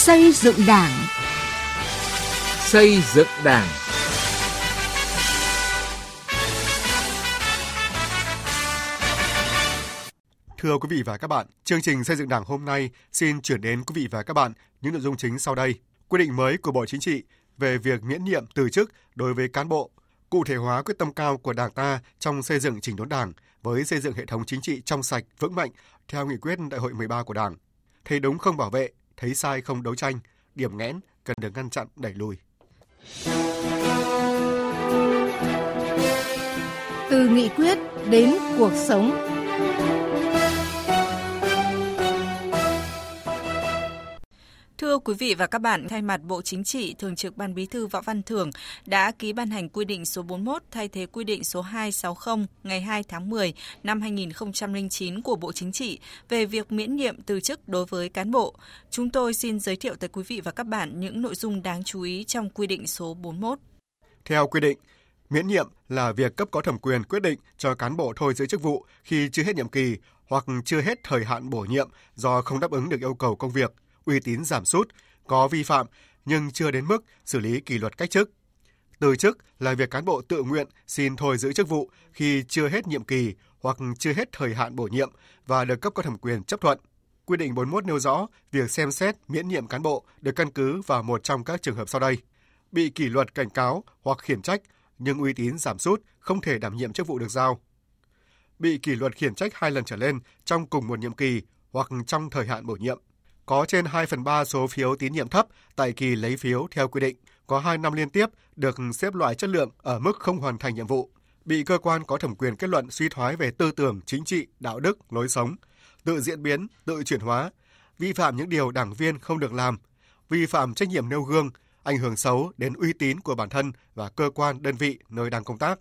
Xây dựng Đảng. Xây dựng Đảng. Thưa quý vị và các bạn, chương trình xây dựng Đảng hôm nay xin chuyển đến quý vị và các bạn những nội dung chính sau đây. Quy định mới của Bộ Chính trị về việc miễn nhiệm từ chức đối với cán bộ, cụ thể hóa quyết tâm cao của Đảng ta trong xây dựng chỉnh đốn Đảng với xây dựng hệ thống chính trị trong sạch, vững mạnh theo nghị quyết Đại hội 13 của Đảng. Thấy đúng không bảo vệ, thấy sai không đấu tranh, điểm nghẽn cần được ngăn chặn đẩy lùi. Từ nghị quyết đến cuộc sống. Quý vị và các bạn, thay mặt Bộ Chính trị, Thường trực Ban Bí thư Võ Văn Thưởng đã ký ban hành quy định số 41 thay thế quy định số 260 ngày 2 tháng 10 năm 2009 của Bộ Chính trị về việc miễn nhiệm từ chức đối với cán bộ. Chúng tôi xin giới thiệu tới quý vị và các bạn những nội dung đáng chú ý trong quy định số 41. Theo quy định, miễn nhiệm là việc cấp có thẩm quyền quyết định cho cán bộ thôi giữ chức vụ khi chưa hết nhiệm kỳ hoặc chưa hết thời hạn bổ nhiệm do không đáp ứng được yêu cầu công việc – uy tín giảm sút, có vi phạm nhưng chưa đến mức xử lý kỷ luật cách chức. Từ chức là việc cán bộ tự nguyện xin thôi giữ chức vụ khi chưa hết nhiệm kỳ hoặc chưa hết thời hạn bổ nhiệm và được cấp có thẩm quyền chấp thuận. Quy định 41 nêu rõ việc xem xét miễn nhiệm cán bộ được căn cứ vào một trong các trường hợp sau đây. Bị kỷ luật cảnh cáo hoặc khiển trách nhưng uy tín giảm sút, không thể đảm nhiệm chức vụ được giao. Bị kỷ luật khiển trách hai lần trở lên trong cùng một nhiệm kỳ hoặc trong thời hạn bổ nhiệm có trên 2 phần 3 số phiếu tín nhiệm thấp tại kỳ lấy phiếu theo quy định, có 2 năm liên tiếp được xếp loại chất lượng ở mức không hoàn thành nhiệm vụ, bị cơ quan có thẩm quyền kết luận suy thoái về tư tưởng, chính trị, đạo đức, lối sống, tự diễn biến, tự chuyển hóa, vi phạm những điều đảng viên không được làm, vi phạm trách nhiệm nêu gương, ảnh hưởng xấu đến uy tín của bản thân và cơ quan đơn vị nơi đang công tác.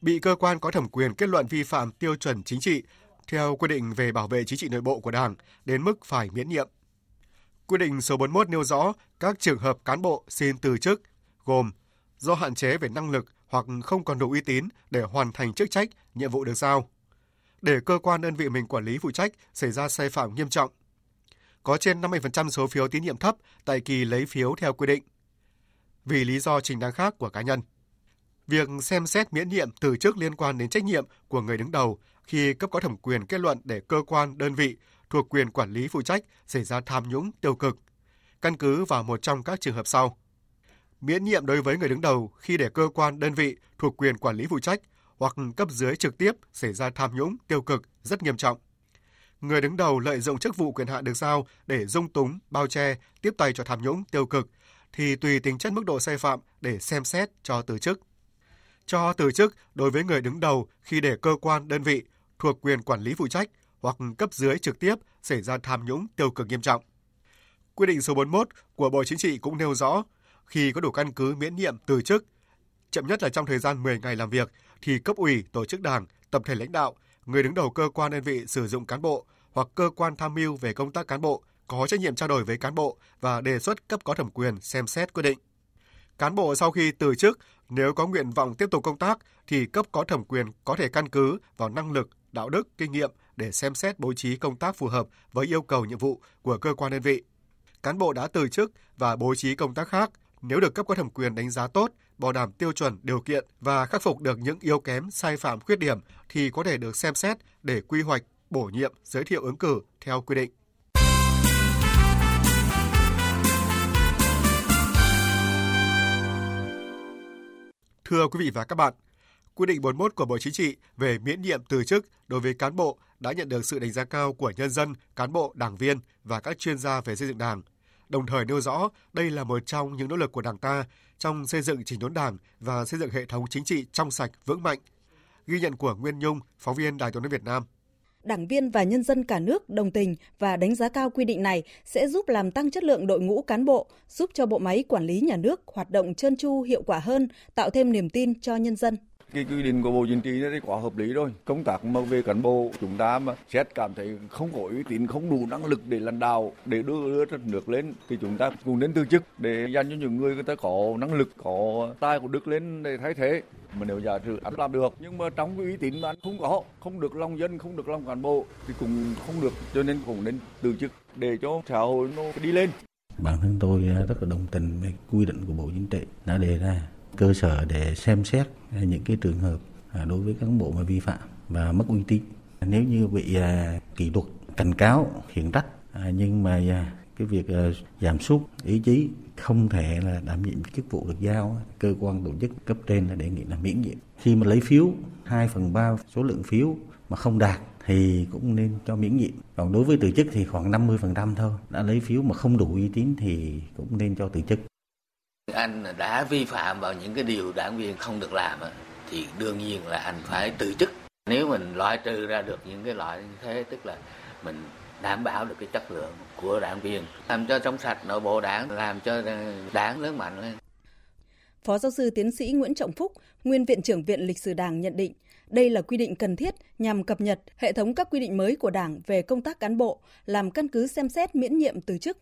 Bị cơ quan có thẩm quyền kết luận vi phạm tiêu chuẩn chính trị theo quy định về bảo vệ chính trị nội bộ của Đảng đến mức phải miễn nhiệm. Quy định số 41 nêu rõ các trường hợp cán bộ xin từ chức gồm do hạn chế về năng lực hoặc không còn đủ uy tín để hoàn thành chức trách, nhiệm vụ được giao. Để cơ quan đơn vị mình quản lý phụ trách xảy ra sai phạm nghiêm trọng. Có trên 50% số phiếu tín nhiệm thấp tại kỳ lấy phiếu theo quy định. Vì lý do trình đáng khác của cá nhân. Việc xem xét miễn nhiệm từ chức liên quan đến trách nhiệm của người đứng đầu khi cấp có thẩm quyền kết luận để cơ quan, đơn vị thuộc quyền quản lý phụ trách xảy ra tham nhũng tiêu cực, căn cứ vào một trong các trường hợp sau. Miễn nhiệm đối với người đứng đầu khi để cơ quan, đơn vị thuộc quyền quản lý phụ trách hoặc cấp dưới trực tiếp xảy ra tham nhũng tiêu cực rất nghiêm trọng. Người đứng đầu lợi dụng chức vụ quyền hạn được giao để dung túng, bao che, tiếp tay cho tham nhũng tiêu cực thì tùy tính chất mức độ sai phạm để xem xét cho từ chức. Cho từ chức đối với người đứng đầu khi để cơ quan, đơn vị thuộc quyền quản lý phụ trách hoặc cấp dưới trực tiếp xảy ra tham nhũng tiêu cực nghiêm trọng. Quy định số 41 của Bộ Chính trị cũng nêu rõ, khi có đủ căn cứ miễn nhiệm từ chức, chậm nhất là trong thời gian 10 ngày làm việc, thì cấp ủy, tổ chức đảng, tập thể lãnh đạo, người đứng đầu cơ quan đơn vị sử dụng cán bộ hoặc cơ quan tham mưu về công tác cán bộ có trách nhiệm trao đổi với cán bộ và đề xuất cấp có thẩm quyền xem xét quyết định. Cán bộ sau khi từ chức, nếu có nguyện vọng tiếp tục công tác thì cấp có thẩm quyền có thể căn cứ vào năng lực, đạo đức, kinh nghiệm để xem xét bố trí công tác phù hợp với yêu cầu nhiệm vụ của cơ quan đơn vị. Cán bộ đã từ chức và bố trí công tác khác nếu được cấp có thẩm quyền đánh giá tốt, bảo đảm tiêu chuẩn, điều kiện và khắc phục được những yếu kém, sai phạm, khuyết điểm thì có thể được xem xét để quy hoạch, bổ nhiệm, giới thiệu ứng cử theo quy định. Thưa quý vị và các bạn, quy định 41 của Bộ Chính trị về miễn nhiệm từ chức đối với cán bộ đã nhận được sự đánh giá cao của nhân dân, cán bộ, đảng viên và các chuyên gia về xây dựng Đảng. Đồng thời nêu rõ đây là một trong những nỗ lực của Đảng ta trong xây dựng chỉnh đốn Đảng và xây dựng hệ thống chính trị trong sạch, vững mạnh. Ghi nhận của Nguyên Nhung, phóng viên Đài Tiếng nói Việt Nam đảng viên và nhân dân cả nước đồng tình và đánh giá cao quy định này sẽ giúp làm tăng chất lượng đội ngũ cán bộ, giúp cho bộ máy quản lý nhà nước hoạt động trơn tru hiệu quả hơn, tạo thêm niềm tin cho nhân dân cái quy định của bộ chính trị nó quá hợp lý rồi. Công tác mà về cán bộ, chúng ta mà xét cảm thấy không có uy tín, không đủ năng lực để lãnh đạo, để đưa đưa đất nước lên, thì chúng ta cùng đến từ chức để dành cho những người người ta có năng lực, có tài của đức lên để thay thế. Mà nếu giả sử anh làm được, nhưng mà trong cái uy tín mà anh không có, không được lòng dân, không được lòng cán bộ, thì cũng không được. Cho nên cũng nên từ chức để cho xã hội nó đi lên. Bản thân tôi rất là đồng tình với quy định của Bộ Chính trị đã đề ra cơ sở để xem xét những cái trường hợp à, đối với cán bộ mà vi phạm và mất uy tín. Nếu như bị à, kỷ luật, cảnh cáo, khiển trách à, nhưng mà cái việc giảm sút ý chí không thể là đảm nhiệm chức vụ được giao cơ quan tổ chức cấp trên là đề nghị là miễn nhiệm khi mà lấy phiếu 2 phần 3 số lượng phiếu mà không đạt thì cũng nên cho miễn nhiệm. Còn đối với từ chức thì khoảng 50% thôi. Đã lấy phiếu mà không đủ uy tín thì cũng nên cho từ chức. Anh đã vi phạm vào những cái điều đảng viên không được làm thì đương nhiên là anh phải từ chức. Nếu mình loại trừ ra được những cái loại như thế tức là mình đảm bảo được cái chất lượng của đảng viên, làm cho trong sạch nội bộ đảng, làm cho đảng lớn mạnh lên. Phó giáo sư tiến sĩ Nguyễn Trọng Phúc, nguyên viện trưởng Viện Lịch sử Đảng nhận định, đây là quy định cần thiết nhằm cập nhật hệ thống các quy định mới của Đảng về công tác cán bộ, làm căn cứ xem xét miễn nhiệm từ chức.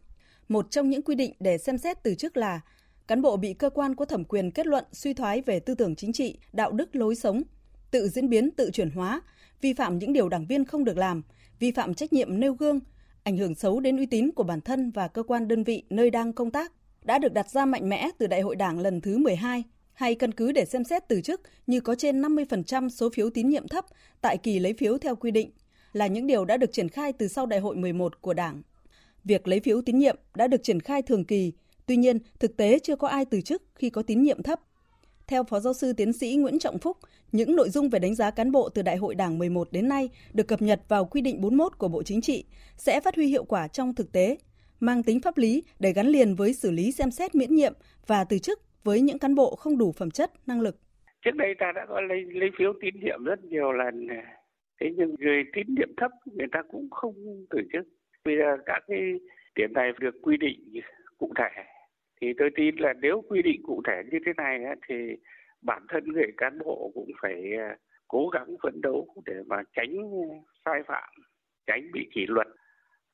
Một trong những quy định để xem xét từ chức là cán bộ bị cơ quan có thẩm quyền kết luận suy thoái về tư tưởng chính trị, đạo đức lối sống, tự diễn biến, tự chuyển hóa, vi phạm những điều đảng viên không được làm, vi phạm trách nhiệm nêu gương, ảnh hưởng xấu đến uy tín của bản thân và cơ quan đơn vị nơi đang công tác đã được đặt ra mạnh mẽ từ Đại hội Đảng lần thứ 12 hay căn cứ để xem xét từ chức như có trên 50% số phiếu tín nhiệm thấp tại kỳ lấy phiếu theo quy định là những điều đã được triển khai từ sau Đại hội 11 của Đảng. Việc lấy phiếu tín nhiệm đã được triển khai thường kỳ, tuy nhiên thực tế chưa có ai từ chức khi có tín nhiệm thấp. Theo Phó Giáo sư Tiến sĩ Nguyễn Trọng Phúc, những nội dung về đánh giá cán bộ từ Đại hội Đảng 11 đến nay được cập nhật vào quy định 41 của Bộ Chính trị sẽ phát huy hiệu quả trong thực tế, mang tính pháp lý để gắn liền với xử lý xem xét miễn nhiệm và từ chức với những cán bộ không đủ phẩm chất, năng lực. Trước đây ta đã có lấy lấy phiếu tín nhiệm rất nhiều lần. Thế nhưng người tín nhiệm thấp người ta cũng không từ chức. Bây giờ các cái điểm này được quy định cụ thể thì tôi tin là nếu quy định cụ thể như thế này thì bản thân người cán bộ cũng phải à, cố gắng phấn đấu để mà tránh sai phạm, tránh bị kỷ luật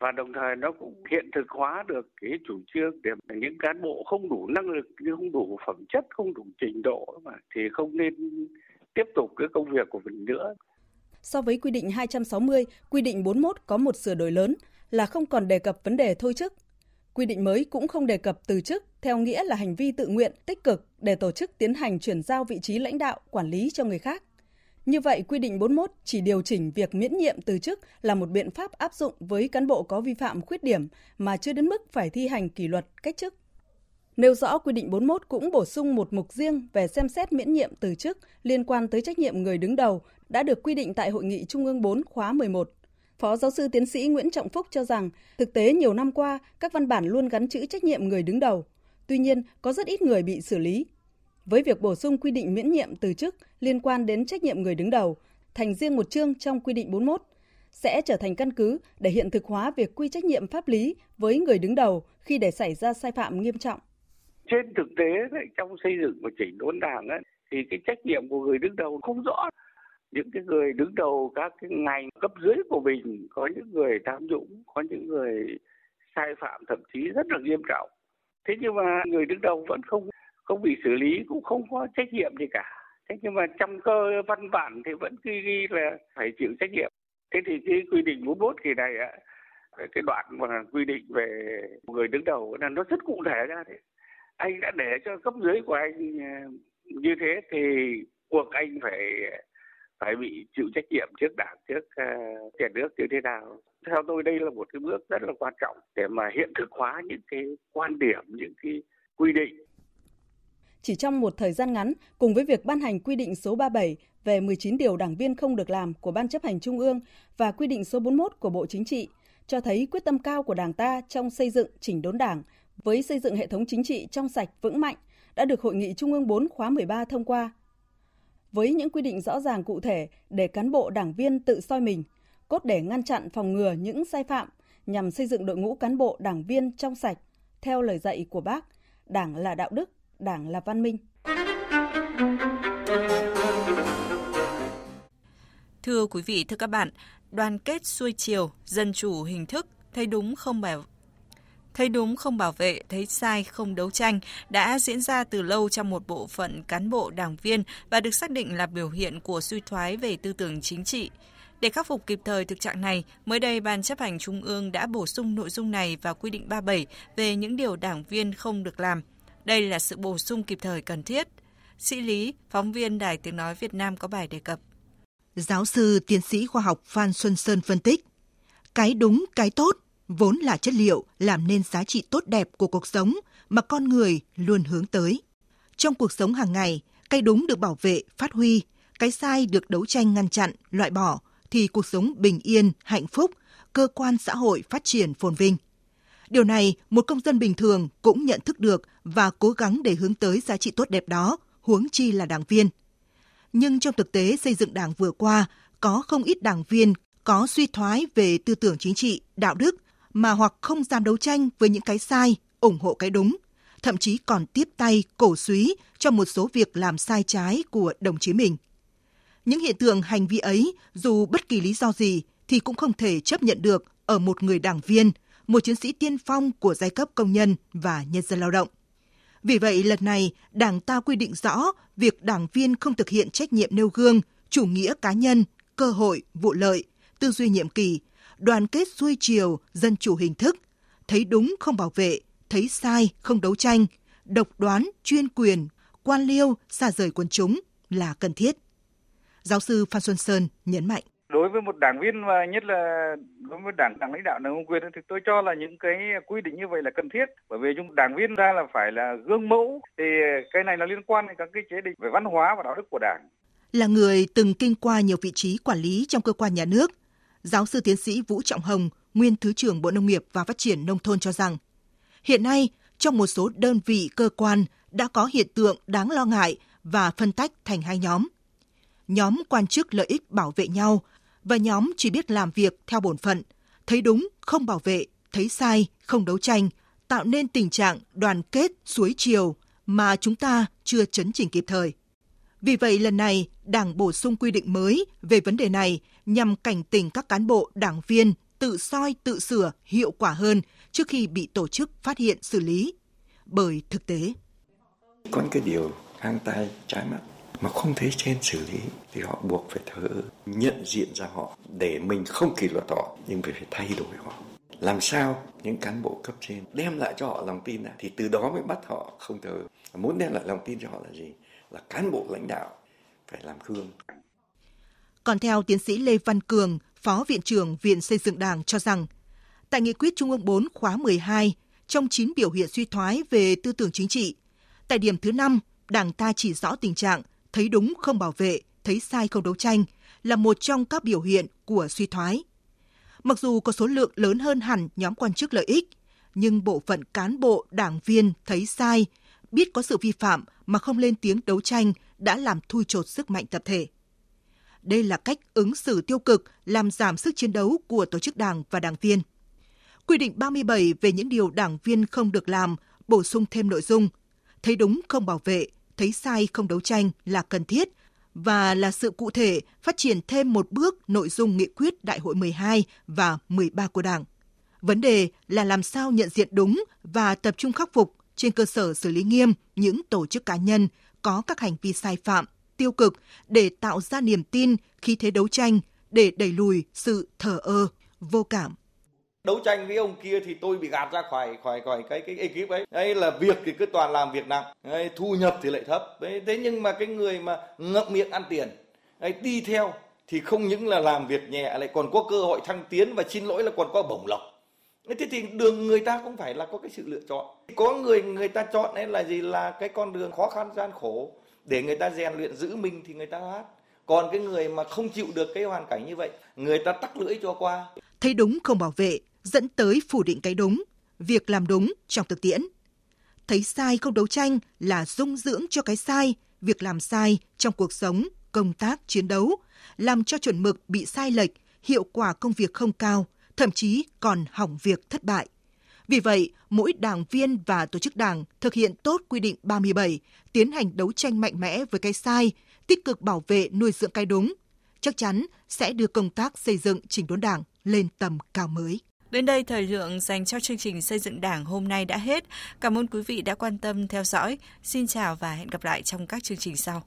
và đồng thời nó cũng hiện thực hóa được cái chủ trương để những cán bộ không đủ năng lực không đủ phẩm chất không đủ trình độ mà thì không nên tiếp tục cái công việc của mình nữa So với quy định 260, quy định 41 có một sửa đổi lớn là không còn đề cập vấn đề thôi chức. Quy định mới cũng không đề cập từ chức theo nghĩa là hành vi tự nguyện, tích cực để tổ chức tiến hành chuyển giao vị trí lãnh đạo, quản lý cho người khác. Như vậy, quy định 41 chỉ điều chỉnh việc miễn nhiệm từ chức là một biện pháp áp dụng với cán bộ có vi phạm khuyết điểm mà chưa đến mức phải thi hành kỷ luật cách chức. Nêu rõ quy định 41 cũng bổ sung một mục riêng về xem xét miễn nhiệm từ chức liên quan tới trách nhiệm người đứng đầu đã được quy định tại Hội nghị Trung ương 4 khóa 11. Phó giáo sư tiến sĩ Nguyễn Trọng Phúc cho rằng, thực tế nhiều năm qua, các văn bản luôn gắn chữ trách nhiệm người đứng đầu. Tuy nhiên, có rất ít người bị xử lý, với việc bổ sung quy định miễn nhiệm từ chức liên quan đến trách nhiệm người đứng đầu thành riêng một chương trong quy định 41 sẽ trở thành căn cứ để hiện thực hóa việc quy trách nhiệm pháp lý với người đứng đầu khi để xảy ra sai phạm nghiêm trọng. Trên thực tế trong xây dựng và chỉnh đốn đảng thì cái trách nhiệm của người đứng đầu không rõ. Những cái người đứng đầu các cái ngành cấp dưới của mình có những người tham nhũng, có những người sai phạm thậm chí rất là nghiêm trọng. Thế nhưng mà người đứng đầu vẫn không không bị xử lý cũng không có trách nhiệm gì cả. Thế nhưng mà trong cơ văn bản thì vẫn ghi ghi là phải chịu trách nhiệm. Thế thì cái quy định 41 kỳ này á cái đoạn mà quy định về người đứng đầu là nó rất cụ thể ra đấy. Anh đã để cho cấp dưới của anh ờ, như thế thì buộc anh phải phải bị chịu trách nhiệm trước đảng trước uh, nhà nước như thế nào theo tôi đây là một cái bước rất là quan trọng để mà hiện thực hóa những cái quan điểm những cái quy định chỉ trong một thời gian ngắn, cùng với việc ban hành quy định số 37 về 19 điều đảng viên không được làm của Ban chấp hành Trung ương và quy định số 41 của Bộ Chính trị, cho thấy quyết tâm cao của Đảng ta trong xây dựng chỉnh đốn Đảng với xây dựng hệ thống chính trị trong sạch vững mạnh đã được Hội nghị Trung ương 4 khóa 13 thông qua. Với những quy định rõ ràng cụ thể để cán bộ đảng viên tự soi mình, cốt để ngăn chặn phòng ngừa những sai phạm nhằm xây dựng đội ngũ cán bộ đảng viên trong sạch theo lời dạy của Bác, Đảng là đạo đức, Đảng là văn minh. Thưa quý vị, thưa các bạn, đoàn kết xuôi chiều, dân chủ hình thức, thấy đúng không bảo thấy đúng không bảo vệ, thấy sai không đấu tranh đã diễn ra từ lâu trong một bộ phận cán bộ đảng viên và được xác định là biểu hiện của suy thoái về tư tưởng chính trị. Để khắc phục kịp thời thực trạng này, mới đây Ban chấp hành Trung ương đã bổ sung nội dung này vào quy định 37 về những điều đảng viên không được làm. Đây là sự bổ sung kịp thời cần thiết. Sĩ Lý, phóng viên Đài Tiếng Nói Việt Nam có bài đề cập. Giáo sư tiến sĩ khoa học Phan Xuân Sơn phân tích, cái đúng, cái tốt vốn là chất liệu làm nên giá trị tốt đẹp của cuộc sống mà con người luôn hướng tới. Trong cuộc sống hàng ngày, cái đúng được bảo vệ, phát huy, cái sai được đấu tranh ngăn chặn, loại bỏ thì cuộc sống bình yên, hạnh phúc, cơ quan xã hội phát triển phồn vinh. Điều này, một công dân bình thường cũng nhận thức được và cố gắng để hướng tới giá trị tốt đẹp đó, huống chi là đảng viên. Nhưng trong thực tế xây dựng đảng vừa qua, có không ít đảng viên có suy thoái về tư tưởng chính trị, đạo đức, mà hoặc không dám đấu tranh với những cái sai, ủng hộ cái đúng, thậm chí còn tiếp tay cổ suý cho một số việc làm sai trái của đồng chí mình. Những hiện tượng hành vi ấy, dù bất kỳ lý do gì, thì cũng không thể chấp nhận được ở một người đảng viên, một chiến sĩ tiên phong của giai cấp công nhân và nhân dân lao động. Vì vậy, lần này, Đảng ta quy định rõ việc đảng viên không thực hiện trách nhiệm nêu gương, chủ nghĩa cá nhân, cơ hội, vụ lợi, tư duy nhiệm kỳ, đoàn kết xuôi chiều, dân chủ hình thức, thấy đúng không bảo vệ, thấy sai không đấu tranh, độc đoán, chuyên quyền, quan liêu, xa rời quần chúng là cần thiết. Giáo sư Phan Xuân Sơn nhấn mạnh. Đối với một đảng viên và nhất là đối với đảng đảng lãnh đạo đảng công quyền thì tôi cho là những cái quy định như vậy là cần thiết bởi vì chúng đảng viên ra là phải là gương mẫu thì cái này là liên quan đến các cái chế định về văn hóa và đạo đức của đảng. Là người từng kinh qua nhiều vị trí quản lý trong cơ quan nhà nước, giáo sư tiến sĩ Vũ Trọng Hồng, nguyên Thứ trưởng Bộ Nông nghiệp và Phát triển Nông thôn cho rằng, hiện nay trong một số đơn vị cơ quan đã có hiện tượng đáng lo ngại và phân tách thành hai nhóm. Nhóm quan chức lợi ích bảo vệ nhau và nhóm chỉ biết làm việc theo bổn phận, thấy đúng không bảo vệ, thấy sai không đấu tranh, tạo nên tình trạng đoàn kết suối chiều mà chúng ta chưa chấn chỉnh kịp thời. Vì vậy lần này, Đảng bổ sung quy định mới về vấn đề này nhằm cảnh tỉnh các cán bộ, đảng viên tự soi tự sửa hiệu quả hơn trước khi bị tổ chức phát hiện xử lý. Bởi thực tế, có những cái điều ngang tay trái mắt mà không thấy trên xử lý thì họ buộc phải thở nhận diện ra họ để mình không kỷ luật họ nhưng phải thay đổi họ. Làm sao những cán bộ cấp trên đem lại cho họ lòng tin đã thì từ đó mới bắt họ không thờ muốn đem lại lòng tin cho họ là gì? Là cán bộ lãnh đạo phải làm gương còn theo tiến sĩ Lê Văn Cường, Phó Viện trưởng Viện Xây dựng Đảng cho rằng, tại Nghị quyết Trung ương 4 khóa 12, trong 9 biểu hiện suy thoái về tư tưởng chính trị, tại điểm thứ 5, Đảng ta chỉ rõ tình trạng thấy đúng không bảo vệ, thấy sai không đấu tranh là một trong các biểu hiện của suy thoái. Mặc dù có số lượng lớn hơn hẳn nhóm quan chức lợi ích, nhưng bộ phận cán bộ, đảng viên thấy sai, biết có sự vi phạm mà không lên tiếng đấu tranh đã làm thui chột sức mạnh tập thể. Đây là cách ứng xử tiêu cực làm giảm sức chiến đấu của tổ chức đảng và đảng viên. Quy định 37 về những điều đảng viên không được làm bổ sung thêm nội dung thấy đúng không bảo vệ, thấy sai không đấu tranh là cần thiết và là sự cụ thể phát triển thêm một bước nội dung nghị quyết Đại hội 12 và 13 của Đảng. Vấn đề là làm sao nhận diện đúng và tập trung khắc phục trên cơ sở xử lý nghiêm những tổ chức cá nhân có các hành vi sai phạm, tiêu cực để tạo ra niềm tin khi thế đấu tranh để đẩy lùi sự thờ ơ, vô cảm. Đấu tranh với ông kia thì tôi bị gạt ra khỏi khỏi khỏi cái cái ekip ấy. Đây là việc thì cứ toàn làm việc nặng. Đấy, thu nhập thì lại thấp. Đấy, thế nhưng mà cái người mà ngậm miệng ăn tiền đấy, đi theo thì không những là làm việc nhẹ lại còn có cơ hội thăng tiến và xin lỗi là còn có bổng lộc thế thì đường người ta cũng phải là có cái sự lựa chọn. Có người người ta chọn ấy là gì? Là cái con đường khó khăn gian khổ. Để người ta rèn luyện giữ mình thì người ta hát. Còn cái người mà không chịu được cái hoàn cảnh như vậy người ta tắc lưỡi cho qua. Thấy đúng không bảo vệ dẫn tới phủ định cái đúng, việc làm đúng trong thực tiễn. Thấy sai không đấu tranh là dung dưỡng cho cái sai, việc làm sai trong cuộc sống, công tác, chiến đấu, làm cho chuẩn mực bị sai lệch, hiệu quả công việc không cao, thậm chí còn hỏng việc thất bại. Vì vậy, mỗi đảng viên và tổ chức đảng thực hiện tốt quy định 37, tiến hành đấu tranh mạnh mẽ với cái sai, tích cực bảo vệ nuôi dưỡng cái đúng, chắc chắn sẽ đưa công tác xây dựng chỉnh đốn đảng lên tầm cao mới. Đến đây thời lượng dành cho chương trình xây dựng Đảng hôm nay đã hết. Cảm ơn quý vị đã quan tâm theo dõi. Xin chào và hẹn gặp lại trong các chương trình sau.